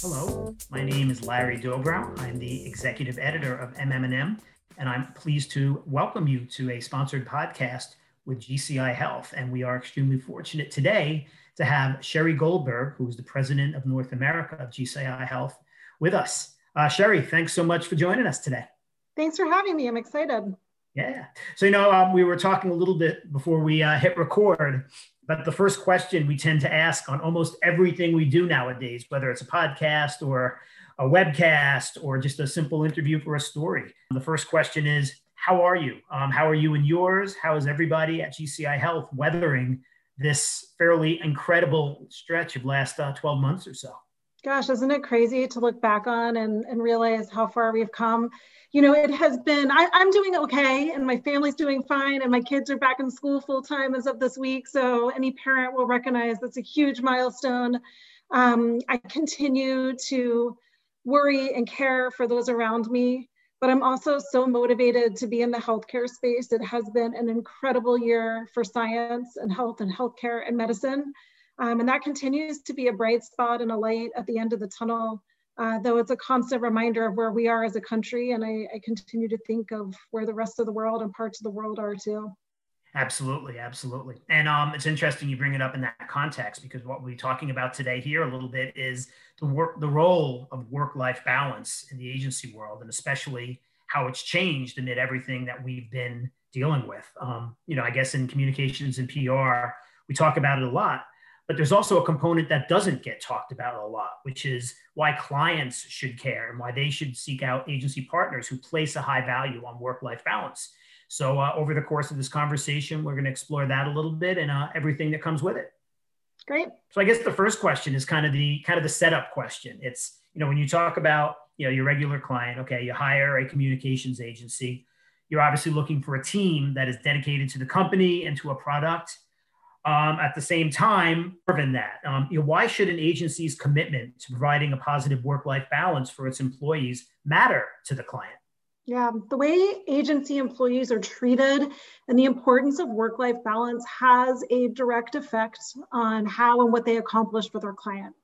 Hello, my name is Larry Dobrow. I'm the executive editor of MM&M, and I'm pleased to welcome you to a sponsored podcast with GCI Health. And we are extremely fortunate today to have Sherry Goldberg, who is the president of North America of GCI Health, with us. Uh, Sherry, thanks so much for joining us today. Thanks for having me. I'm excited. Yeah. So, you know, um, we were talking a little bit before we uh, hit record, but the first question we tend to ask on almost everything we do nowadays, whether it's a podcast or a webcast or just a simple interview for a story, the first question is, how are you? Um, how are you and yours? How is everybody at GCI Health weathering this fairly incredible stretch of last uh, 12 months or so? Gosh, isn't it crazy to look back on and, and realize how far we've come? you know, it has been, I, am doing okay and my family's doing fine and my kids are back in school full time as of this week. So any parent will recognize that's a huge milestone. Um, I continue to worry and care for those around me, but I'm also so motivated to be in the healthcare space. It has been an incredible year for science and health and healthcare and medicine. Um, and that continues to be a bright spot and a light at the end of the tunnel uh, though it's a constant reminder of where we are as a country. And I, I, continue to think of where the rest of the world and parts of the world are too. Absolutely, absolutely. And um, it's interesting you bring it up in that context because what we're talking about today here a little bit is the work, the role of work-life balance in the agency world, and especially how it's changed amid everything that we've been dealing with. Um, you know, I guess in communications and PR, we talk about it a lot, but there's also a component that doesn't get talked about a lot, which is why clients should care and why they should seek out agency partners who place a high value on work life balance. So, uh, over the course of this conversation, we're going to explore that a little bit and uh, everything that comes with it. Great. So, I guess the first question is kind of the kind of the setup question. It's you know when you talk about you know your regular client, okay, you hire a communications agency, you're obviously looking for a team that is dedicated to the company and to a product um, at the same time, than that, um, you know, why should an agency's commitment to providing a positive work-life balance for its employees matter to the client? Yeah, the way agency employees are treated and the importance of work life balance has a direct effect on how and what they accomplish for their client.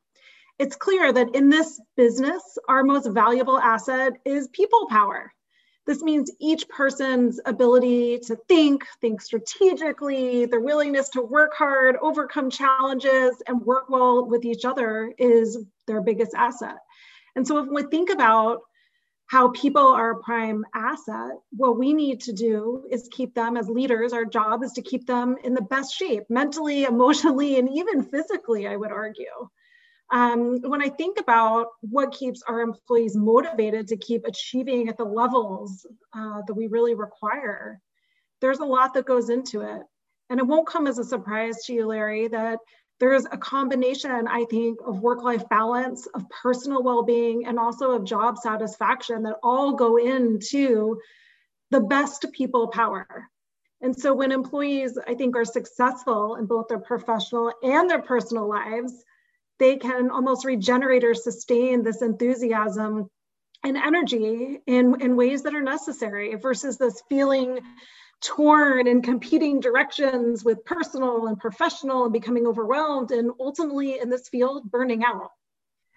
It's clear that in this business, our most valuable asset is people power. This means each person's ability to think, think strategically, their willingness to work hard, overcome challenges, and work well with each other is their biggest asset. And so if we think about how people are a prime asset, what we need to do is keep them as leaders. Our job is to keep them in the best shape, mentally, emotionally, and even physically, I would argue. Um, when I think about what keeps our employees motivated to keep achieving at the levels uh, that we really require, there's a lot that goes into it. And it won't come as a surprise to you, Larry, that there's a combination, I think, of work life balance, of personal well being, and also of job satisfaction that all go into the best people power. And so when employees, I think, are successful in both their professional and their personal lives, they can almost regenerate or sustain this enthusiasm and energy in, in ways that are necessary versus this feeling torn in competing directions with personal and professional and becoming overwhelmed and ultimately in this field burning out.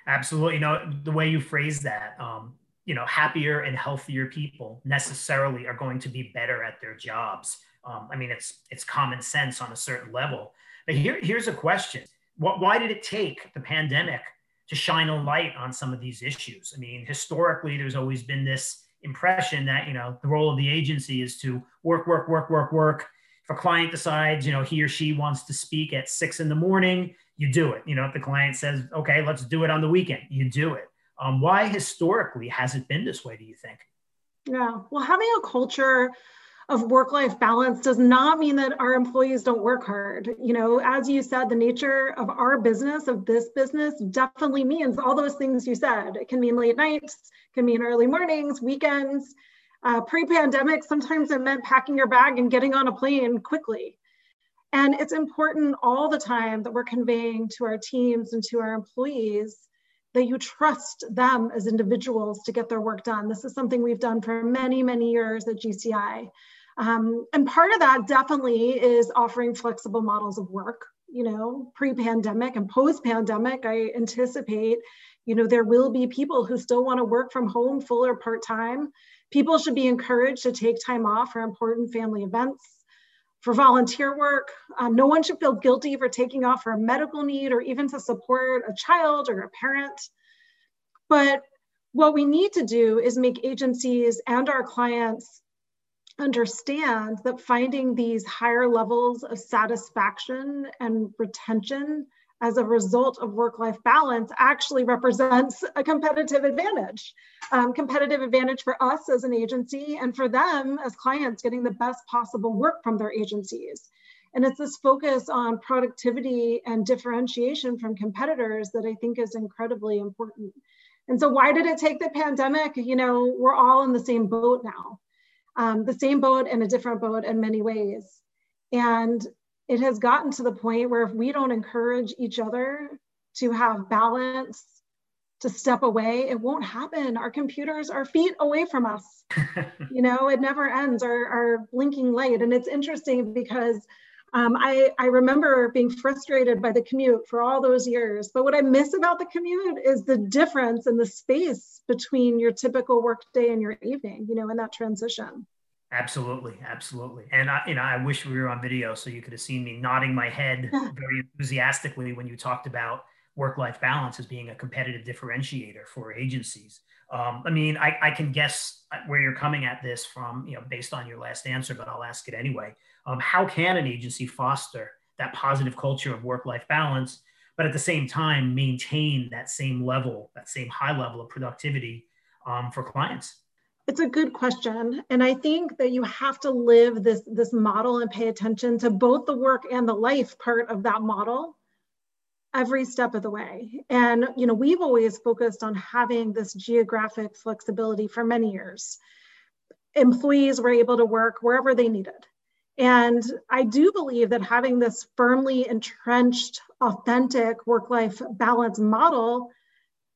Absolutely. You know the way you phrase that um, you know happier and healthier people necessarily are going to be better at their jobs. Um, i mean it's it's common sense on a certain level. But here, here's a question why did it take the pandemic to shine a light on some of these issues? I mean, historically, there's always been this impression that, you know, the role of the agency is to work, work, work, work, work. If a client decides, you know, he or she wants to speak at six in the morning, you do it. You know, if the client says, okay, let's do it on the weekend, you do it. Um, why historically has it been this way, do you think? Yeah, well, having a culture of work life balance does not mean that our employees don't work hard. You know, as you said, the nature of our business, of this business, definitely means all those things you said. It can mean late nights, can mean early mornings, weekends. Uh, Pre pandemic, sometimes it meant packing your bag and getting on a plane quickly. And it's important all the time that we're conveying to our teams and to our employees that you trust them as individuals to get their work done. This is something we've done for many, many years at GCI. Um, and part of that definitely is offering flexible models of work. You know, pre-pandemic and post-pandemic, I anticipate, you know, there will be people who still want to work from home full or part-time. People should be encouraged to take time off for important family events, for volunteer work. Um, no one should feel guilty for taking off for a medical need or even to support a child or a parent. But what we need to do is make agencies and our clients understand that finding these higher levels of satisfaction and retention as a result of work-life balance actually represents a competitive advantage. Um, competitive advantage for us as an agency and for them as clients getting the best possible work from their agencies. And it's this focus on productivity and differentiation from competitors that I think is incredibly important. And so why did it take the pandemic? You know, we're all in the same boat now um, the same boat and a different boat in many ways. And it has gotten to the point where if we don't encourage each other to have balance, to step away, it won't happen. Our computers are feet away from us. you know, it never ends, our, our blinking light. And it's interesting because um, I, I remember being frustrated by the commute for all those years. But what I miss about the commute is the difference in the space between your typical workday and your evening, you know, in that transition. Absolutely, absolutely. And I, you know, I wish we were on video so you could have seen me nodding my head very enthusiastically when you talked about work-life balance as being a competitive differentiator for agencies. Um, I mean, I, I, can guess where you're coming at this from, you know, based on your last answer, but I'll ask it anyway. Um, how can an agency foster that positive culture of work-life balance, but at the same time maintain that same level, that same high level of productivity um, for clients? It's a good question. And I think that you have to live this, this model and pay attention to both the work and the life part of that model every step of the way. And you know, we've always focused on having this geographic flexibility for many years. Employees were able to work wherever they needed. And I do believe that having this firmly entrenched, authentic work life balance model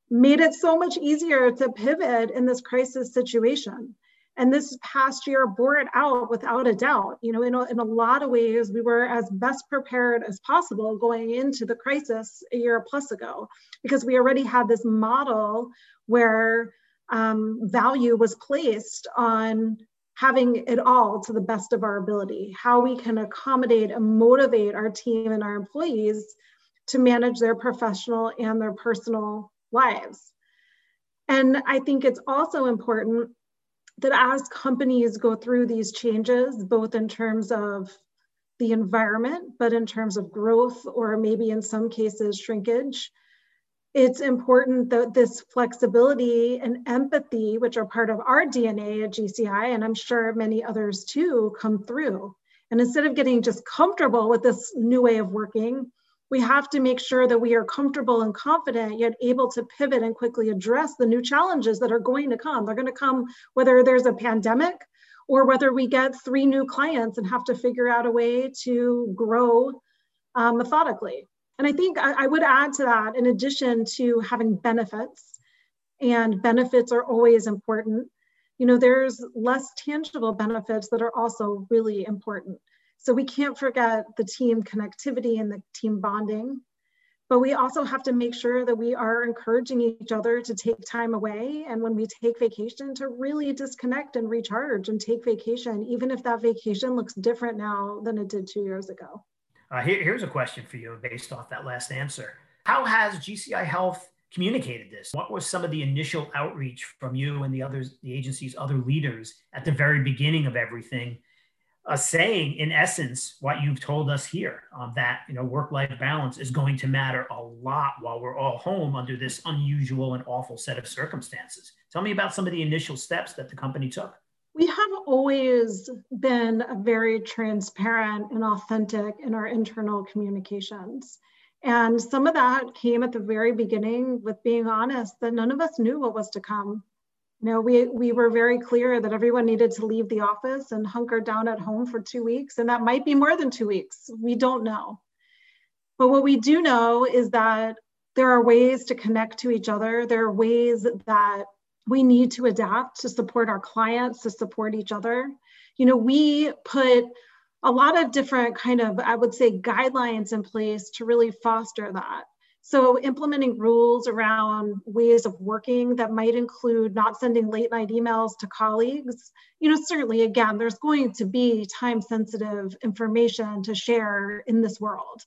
made it so much easier to pivot in this crisis situation. And this past year bore it out without a doubt. You know, in a, in a lot of ways, we were as best prepared as possible going into the crisis a year plus ago, because we already had this model where um, value was placed on having it all to the best of our ability, how we can accommodate and motivate our team and our employees to manage their professional and their personal lives. And I think it's also important that as companies go through these changes, both in terms of the environment, but in terms of growth, or maybe in some cases, shrinkage, it's important that this flexibility and empathy, which are part of our DNA at GCI, and I'm sure many others too, come through. And instead of getting just comfortable with this new way of working, we have to make sure that we are comfortable and confident, yet able to pivot and quickly address the new challenges that are going to come. They're going to come whether there's a pandemic or whether we get three new clients and have to figure out a way to grow um, methodically. And I think I, I would add to that, in addition to having benefits, and benefits are always important, you know, there's less tangible benefits that are also really important. So we can't forget the team connectivity and the team bonding, but we also have to make sure that we are encouraging each other to take time away. And when we take vacation, to really disconnect and recharge and take vacation, even if that vacation looks different now than it did two years ago. Uh, here, here's a question for you based off that last answer. How has GCI Health communicated this? What was some of the initial outreach from you and the others, the agency's other leaders at the very beginning of everything uh, saying in essence what you've told us here um, that you know work-life balance is going to matter a lot while we're all home under this unusual and awful set of circumstances tell me about some of the initial steps that the company took we have always been very transparent and authentic in our internal communications and some of that came at the very beginning with being honest that none of us knew what was to come you know, we, we were very clear that everyone needed to leave the office and hunker down at home for two weeks, and that might be more than two weeks. We don't know. But what we do know is that there are ways to connect to each other. There are ways that we need to adapt to support our clients, to support each other. you know, we put a lot of different kind of, I would say, guidelines in place to really foster that. So implementing rules around ways of working that might include not sending late night emails to colleagues. You know, certainly again, there's going to be time sensitive information to share in this world.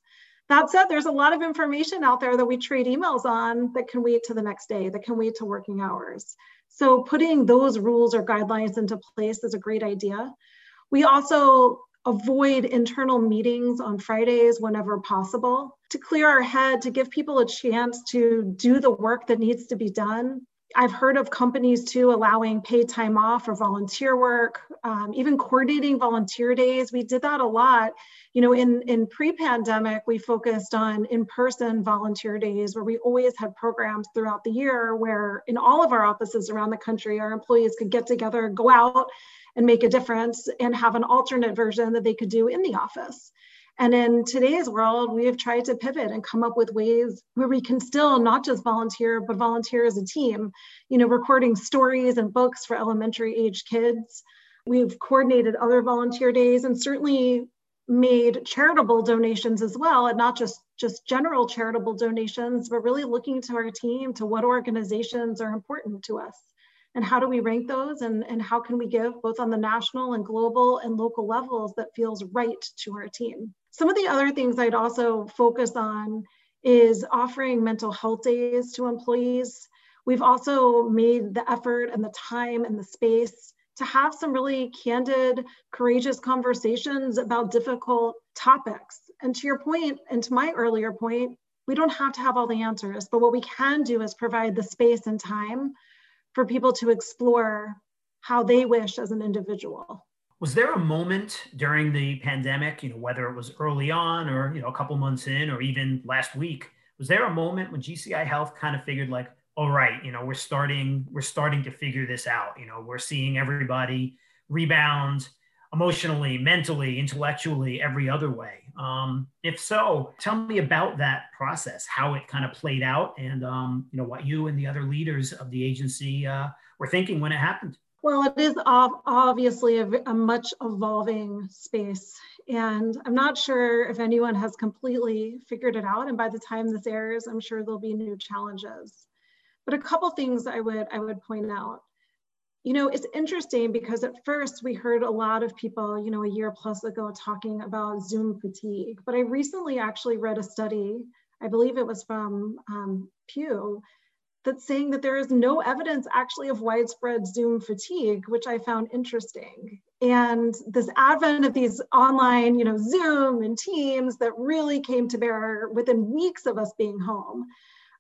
That said, there's a lot of information out there that we trade emails on that can wait to the next day, that can wait to working hours. So putting those rules or guidelines into place is a great idea. We also avoid internal meetings on Fridays whenever possible to clear our head, to give people a chance to do the work that needs to be done. I've heard of companies too allowing paid time off for volunteer work, um, even coordinating volunteer days. We did that a lot. You know, in, in pre pandemic, we focused on in person volunteer days where we always had programs throughout the year where in all of our offices around the country, our employees could get together, go out and make a difference and have an alternate version that they could do in the office. And in today's world, we have tried to pivot and come up with ways where we can still not just volunteer, but volunteer as a team, you know, recording stories and books for elementary age kids. We've coordinated other volunteer days and certainly made charitable donations as well, and not just, just general charitable donations, but really looking to our team to what organizations are important to us. And how do we rank those and, and how can we give both on the national and global and local levels that feels right to our team? Some of the other things i'd also focus on is offering mental health days to employees. We've also made the effort and the time and the space to have some really candid courageous conversations about difficult topics and to your point and to my earlier point we don't have to have all the answers but what we can do is provide the space and time for people to explore how they wish as an individual. Was there a moment during the pandemic, you know, whether it was early on or, you know, a couple months in or even last week, was there a moment when GCI Health kind of figured like, all right, you know, we're starting, we're starting to figure this out. You know, we're seeing everybody rebound emotionally, mentally, intellectually, every other way. Um, if so, tell me about that process, how it kind of played out, and um, you know what you and the other leaders of the agency uh, were thinking when it happened. Well, it is obviously a, a much evolving space, and I'm not sure if anyone has completely figured it out. And by the time this airs, I'm sure there'll be new challenges. But a couple things I would I would point out. You know, it's interesting because at first we heard a lot of people, you know, a year plus ago talking about Zoom fatigue. But I recently actually read a study, I believe it was from um, Pew, that's saying that there is no evidence actually of widespread Zoom fatigue, which I found interesting. And this advent of these online, you know, Zoom and Teams that really came to bear within weeks of us being home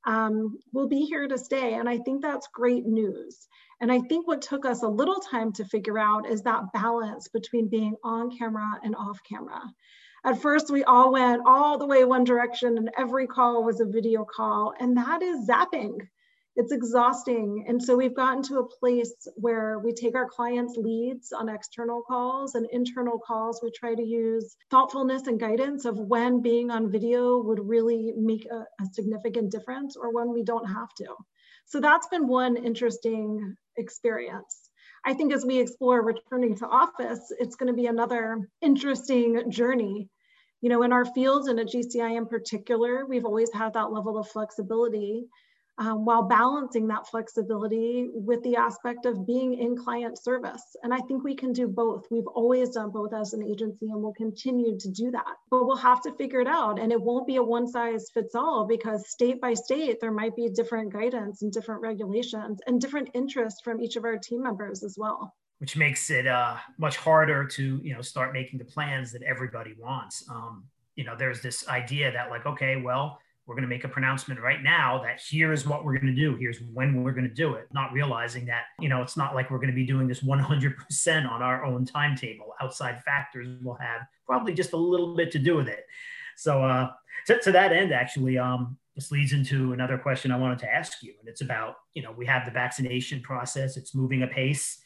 um, will be here to stay. And I think that's great news. And I think what took us a little time to figure out is that balance between being on camera and off camera. At first, we all went all the way one direction, and every call was a video call, and that is zapping. It's exhausting. And so we've gotten to a place where we take our clients' leads on external calls and internal calls. We try to use thoughtfulness and guidance of when being on video would really make a, a significant difference or when we don't have to. So that's been one interesting experience. I think as we explore returning to office, it's going to be another interesting journey. You know, in our fields and at GCI in particular, we've always had that level of flexibility um, while balancing that flexibility with the aspect of being in client service. And I think we can do both. We've always done both as an agency and we'll continue to do that. But we'll have to figure it out. And it won't be a one size fits all because state by state, there might be different guidance and different regulations and different interests from each of our team members as well which makes it uh, much harder to you know start making the plans that everybody wants. Um, you know, there's this idea that like, okay, well, we're going to make a pronouncement right now that here's what we're going to do here's when we're going to do it not realizing that you know it's not like we're going to be doing this 100% on our own timetable. Outside factors will have probably just a little bit to do with it. So uh to, to that end actually um this leads into another question i wanted to ask you and it's about you know we have the vaccination process it's moving apace.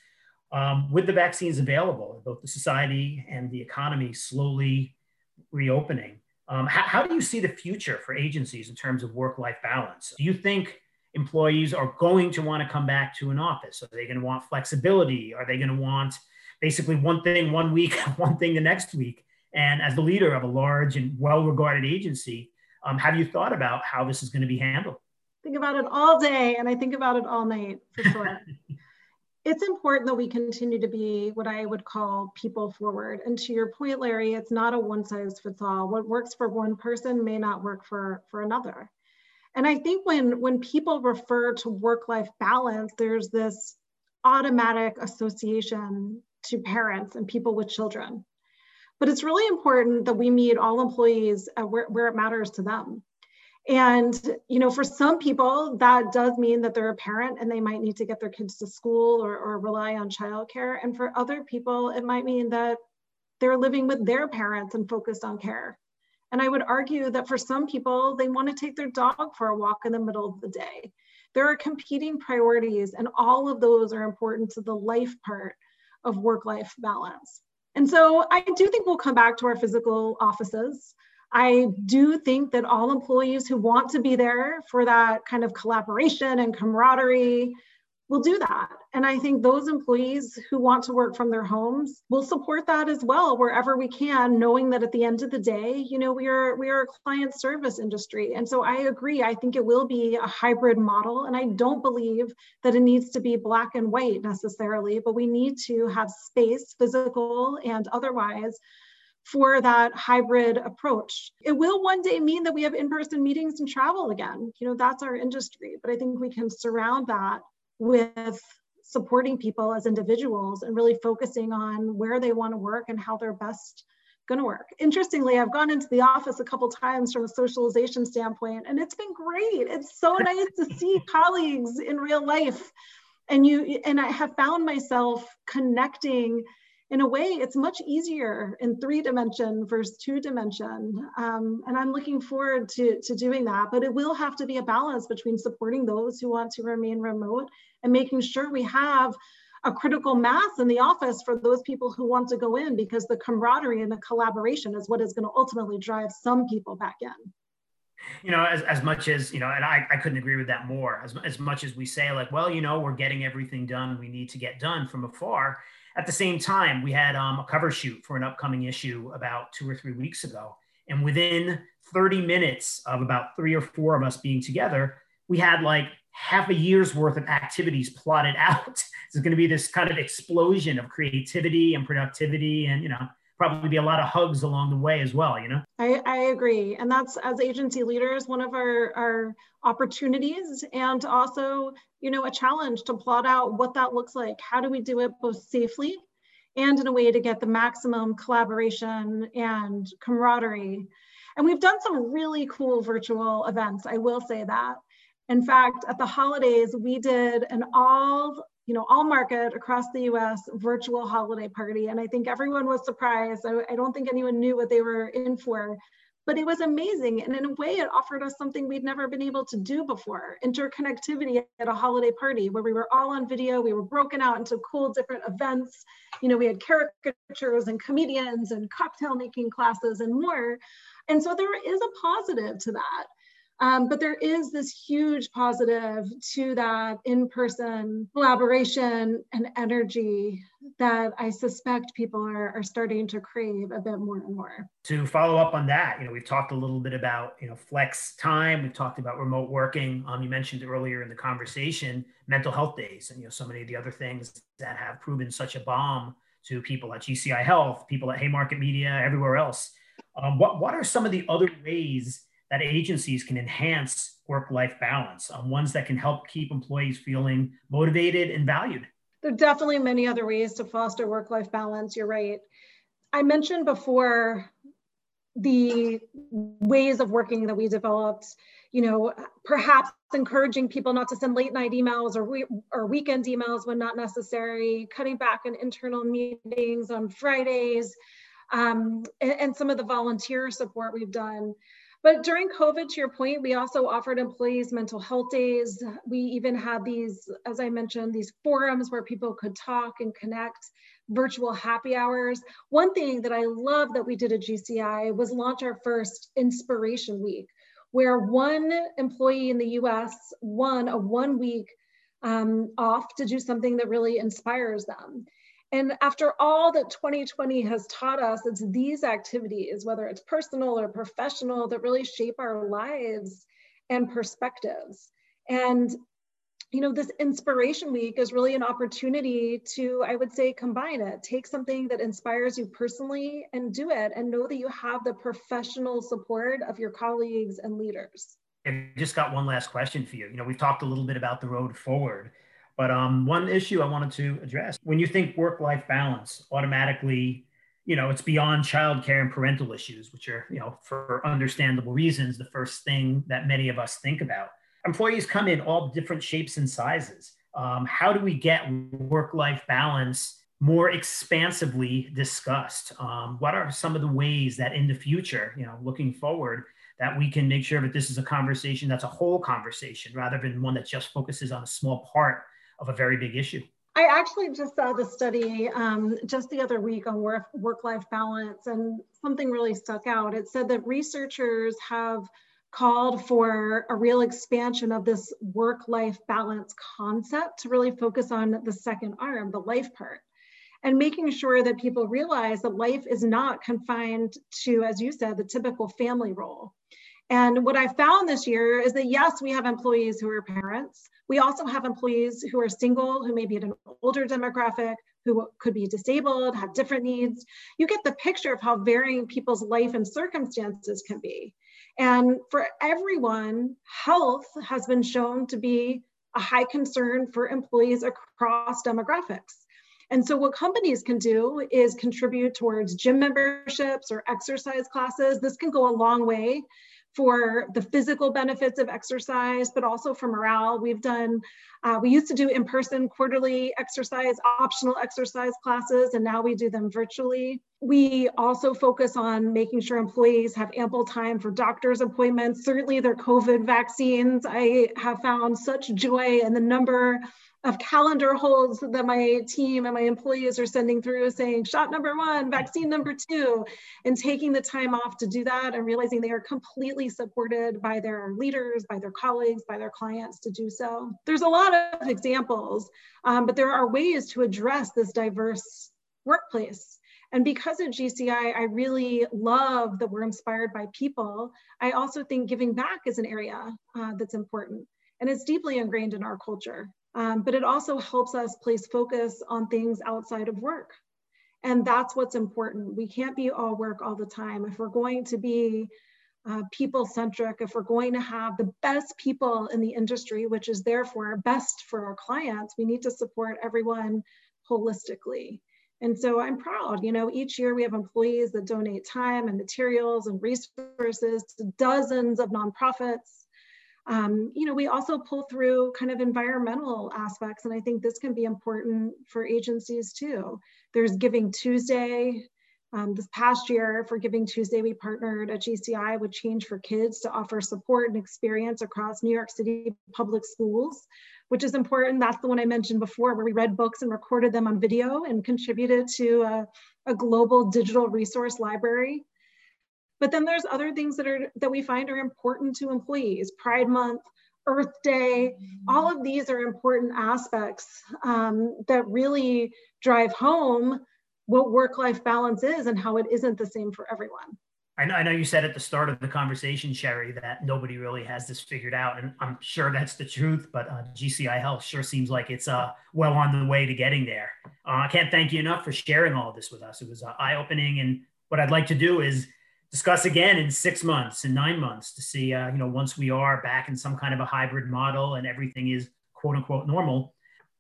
Um, with the vaccines available both the society and the economy slowly reopening um, how, how do you see the future for agencies in terms of work life balance? Do you think employees are going to want to come back to an office? Are they going to want flexibility? Are they going to want basically one thing one week, one thing the next week. And as the leader of a large and well regarded agency, um, have you thought about how this is going to be handled? Think about it all day, and I think about it all night for sure. it's important that we continue to be what I would call people forward. And to your point, Larry, it's not a one size fits all. What works for one person may not work for, for another. And I think when, when people refer to work life balance, there's this automatic association to parents and people with children. But it's really important that we meet all employees where, where it matters to them. And, you know, for some people, that does mean that they're a parent and they might need to get their kids to school or, or rely on childcare. And for other people, it might mean that they're living with their parents and focused on care. And I would argue that for some people, they want to take their dog for a walk in the middle of the day. There are competing priorities, and all of those are important to the life part of work life balance. And so I do think we'll come back to our physical offices. I do think that all employees who want to be there for that kind of collaboration and camaraderie will do that. And I think those employees who want to work from their homes will support that as well wherever we can, knowing that at the end of the day, you know, we are we are a client service industry. And so I agree, I think it will be a hybrid model. And I don't believe that it needs to be black and white necessarily, but we need to have space, physical and otherwise, for that hybrid approach. It will one day mean that we have in-person meetings and travel again. You know, that's our industry, but I think we can surround that with supporting people as individuals and really focusing on where they want to work and how they're best going to work. Interestingly, I've gone into the office a couple times from a socialization standpoint and it's been great. It's so nice to see colleagues in real life. And you and I have found myself connecting in a way, it's much easier in three dimension versus two dimension. Um, and I'm looking forward to, to doing that, but it will have to be a balance between supporting those who want to remain remote and making sure we have a critical mass in the office for those people who want to go in because the camaraderie and the collaboration is what is going to ultimately drive some people back in you know as, as much as you know and I, I couldn't agree with that more as, as much as we say like well you know we're getting everything done we need to get done from afar at the same time, we had um, a cover shoot for an upcoming issue about two or three weeks ago. And within 30 minutes of about three or four of us being together, we had like half a year's worth of activities plotted out. There's going to be this kind of explosion of creativity and productivity and, you know, probably be a lot of hugs along the way as well, you know? I, I agree. And that's as agency leaders, one of our, our opportunities and also, you know, a challenge to plot out what that looks like. How do we do it both safely and in a way to get the maximum collaboration and camaraderie. And we've done some really cool virtual events, I will say that. In fact, at the holidays, we did an all you know, all market across the US virtual holiday party. And I think everyone was surprised. I, I, don't think anyone knew what they were in for, but it was amazing. And in a way, it offered us something we'd never been able to do before interconnectivity at a holiday party where we were all on video. We were broken out into cool different events. You know, we had caricatures and comedians and cocktail making classes and more. And so there is a positive to that. Um, but there is this huge positive to that in person collaboration and energy that I suspect people are, are starting to crave a bit more and more. To follow up on that, you know, we've talked a little bit about, you know, flex time. We've talked about remote working. Um, you mentioned earlier in the conversation mental health days and, you know, so many of the other things that have proven such a bomb to people at GCI Health, people at Haymarket Media, everywhere else. Um, what, what are some of the other ways that agencies can enhance work life balance, um, ones that can help keep employees feeling motivated and valued. There are definitely many other ways to foster work life balance. You're right. I mentioned before the ways of working that we developed you know perhaps encouraging people not to send late night emails or, we, or weekend emails when not necessary cutting back on internal meetings on fridays um, and, and, some of the volunteer support we've done but during COVID, to your point, we also offered employees mental health days. We even had these, as I mentioned, these forums where people could talk and connect, virtual happy hours. One thing that I love that we did at GCI was launch our first Inspiration Week, where one employee in the US won a one week um, off to do something that really inspires them. And after all that 2020 has taught us, it's these activities, whether it's personal or professional, that really shape our lives and perspectives. And you know, this inspiration week is really an opportunity to, I would say, combine it. Take something that inspires you personally and do it, and know that you have the professional support of your colleagues and leaders. And just got one last question for you. You know, we've talked a little bit about the road forward, but um, one issue I wanted to address when you think work life balance, automatically, you know, it's beyond childcare and parental issues, which are, you know, for understandable reasons, the first thing that many of us think about employees come in all different shapes and sizes. Um, how do we get work life balance more expansively discussed? Um, what are some of the ways that in the future, you know, looking forward, that we can make sure that this is a conversation that's a whole conversation rather than one that just focuses on a small part of a very big issue? I actually just saw the study um, just the other week on work, work-life balance and something really stuck out. It said that researchers have called for a real expansion of this work life balance concept to really focus on the second arm, the life part, and making sure that people realize that life is not confined to, as you said, the typical family role. And what I found this year is that yes, we have employees who are parents. We also have employees who are single, who may be at an older demographic, who could be disabled, have different needs. You get the picture of how varying people's life and circumstances can be. And for everyone, health has been shown to be a high concern for employees across demographics. And so, what companies can do is contribute towards gym memberships or exercise classes. This can go a long way for the physical benefits of exercise, but also for morale. We've done, uh, we used to do in person quarterly exercise, optional exercise classes, and now we do them virtually. We also focus on making sure employees have ample time for doctor's appointments. Certainly, their COVID vaccines. I have found such joy in the number of calendar holds that my team and my employees are sending through saying shot number one, vaccine number two, and taking the time off to do that and realizing they are completely supported by their leaders, by their colleagues, by their clients to do so. There's a lot of examples, um, but there are ways to address this diverse workplace. And because of GCI, I really love that we're inspired by people, I also think giving back is an area uh, that's important. And it's deeply ingrained in our culture. Um, but it also helps us place focus on things outside of work. And that's what's important. We can't be all work all the time. If we're going to be uh, people centric, if we're going to have the best people in the industry, which is therefore best for our clients, we need to support everyone holistically. And so I'm proud, you know, each year we have employees that donate time and materials and resources to dozens of nonprofits um, you know, we also pull through kind of environmental aspects, and I think this can be important for agencies too. There's Giving Tuesday. Um, this past year for Giving Tuesday, we partnered at GCI with Change for Kids to offer support and experience across New York City public schools, which is important. That's the one I mentioned before, where we read books and recorded them on video and contributed to a, a global digital resource library but then there's other things that are that we find are important to employees. Pride Month, Earth Day, all of these are important aspects um, that really drive home what work-life balance is and how it isn't the same for everyone. I know, you said at the start of the conversation, Sherry, that nobody really has this figured out, and I'm sure that's the truth. But uh, GCI Health sure seems like it's uh, well on the way to getting there. Uh, I can't thank you enough for sharing all this with us. It was uh, eye-opening, and what I'd like to do is discuss again in six months and nine months to see, uh, you know, once we are back in some kind of a hybrid model and everything is quote unquote normal,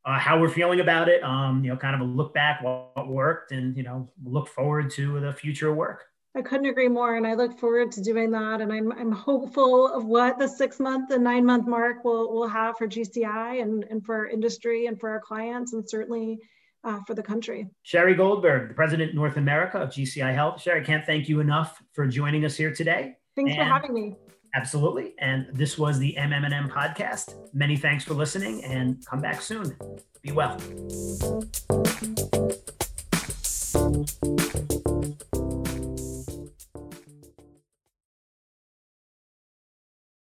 uh, how we're feeling about it. Um, you know, kind of a look back, what, worked, and you know, look forward to the future work. I couldn't agree more, and I look forward to doing that. And I'm I'm hopeful of what the six month and nine month mark will will have for GCI and and for industry and for our clients, and certainly uh, for the country. Sherry Goldberg, the president North America of GCI Health. Sherry, can't thank you enough for joining us here today. Thanks and for having me. Absolutely. And this was the MM&M podcast. Many thanks for listening and come back soon. Be well.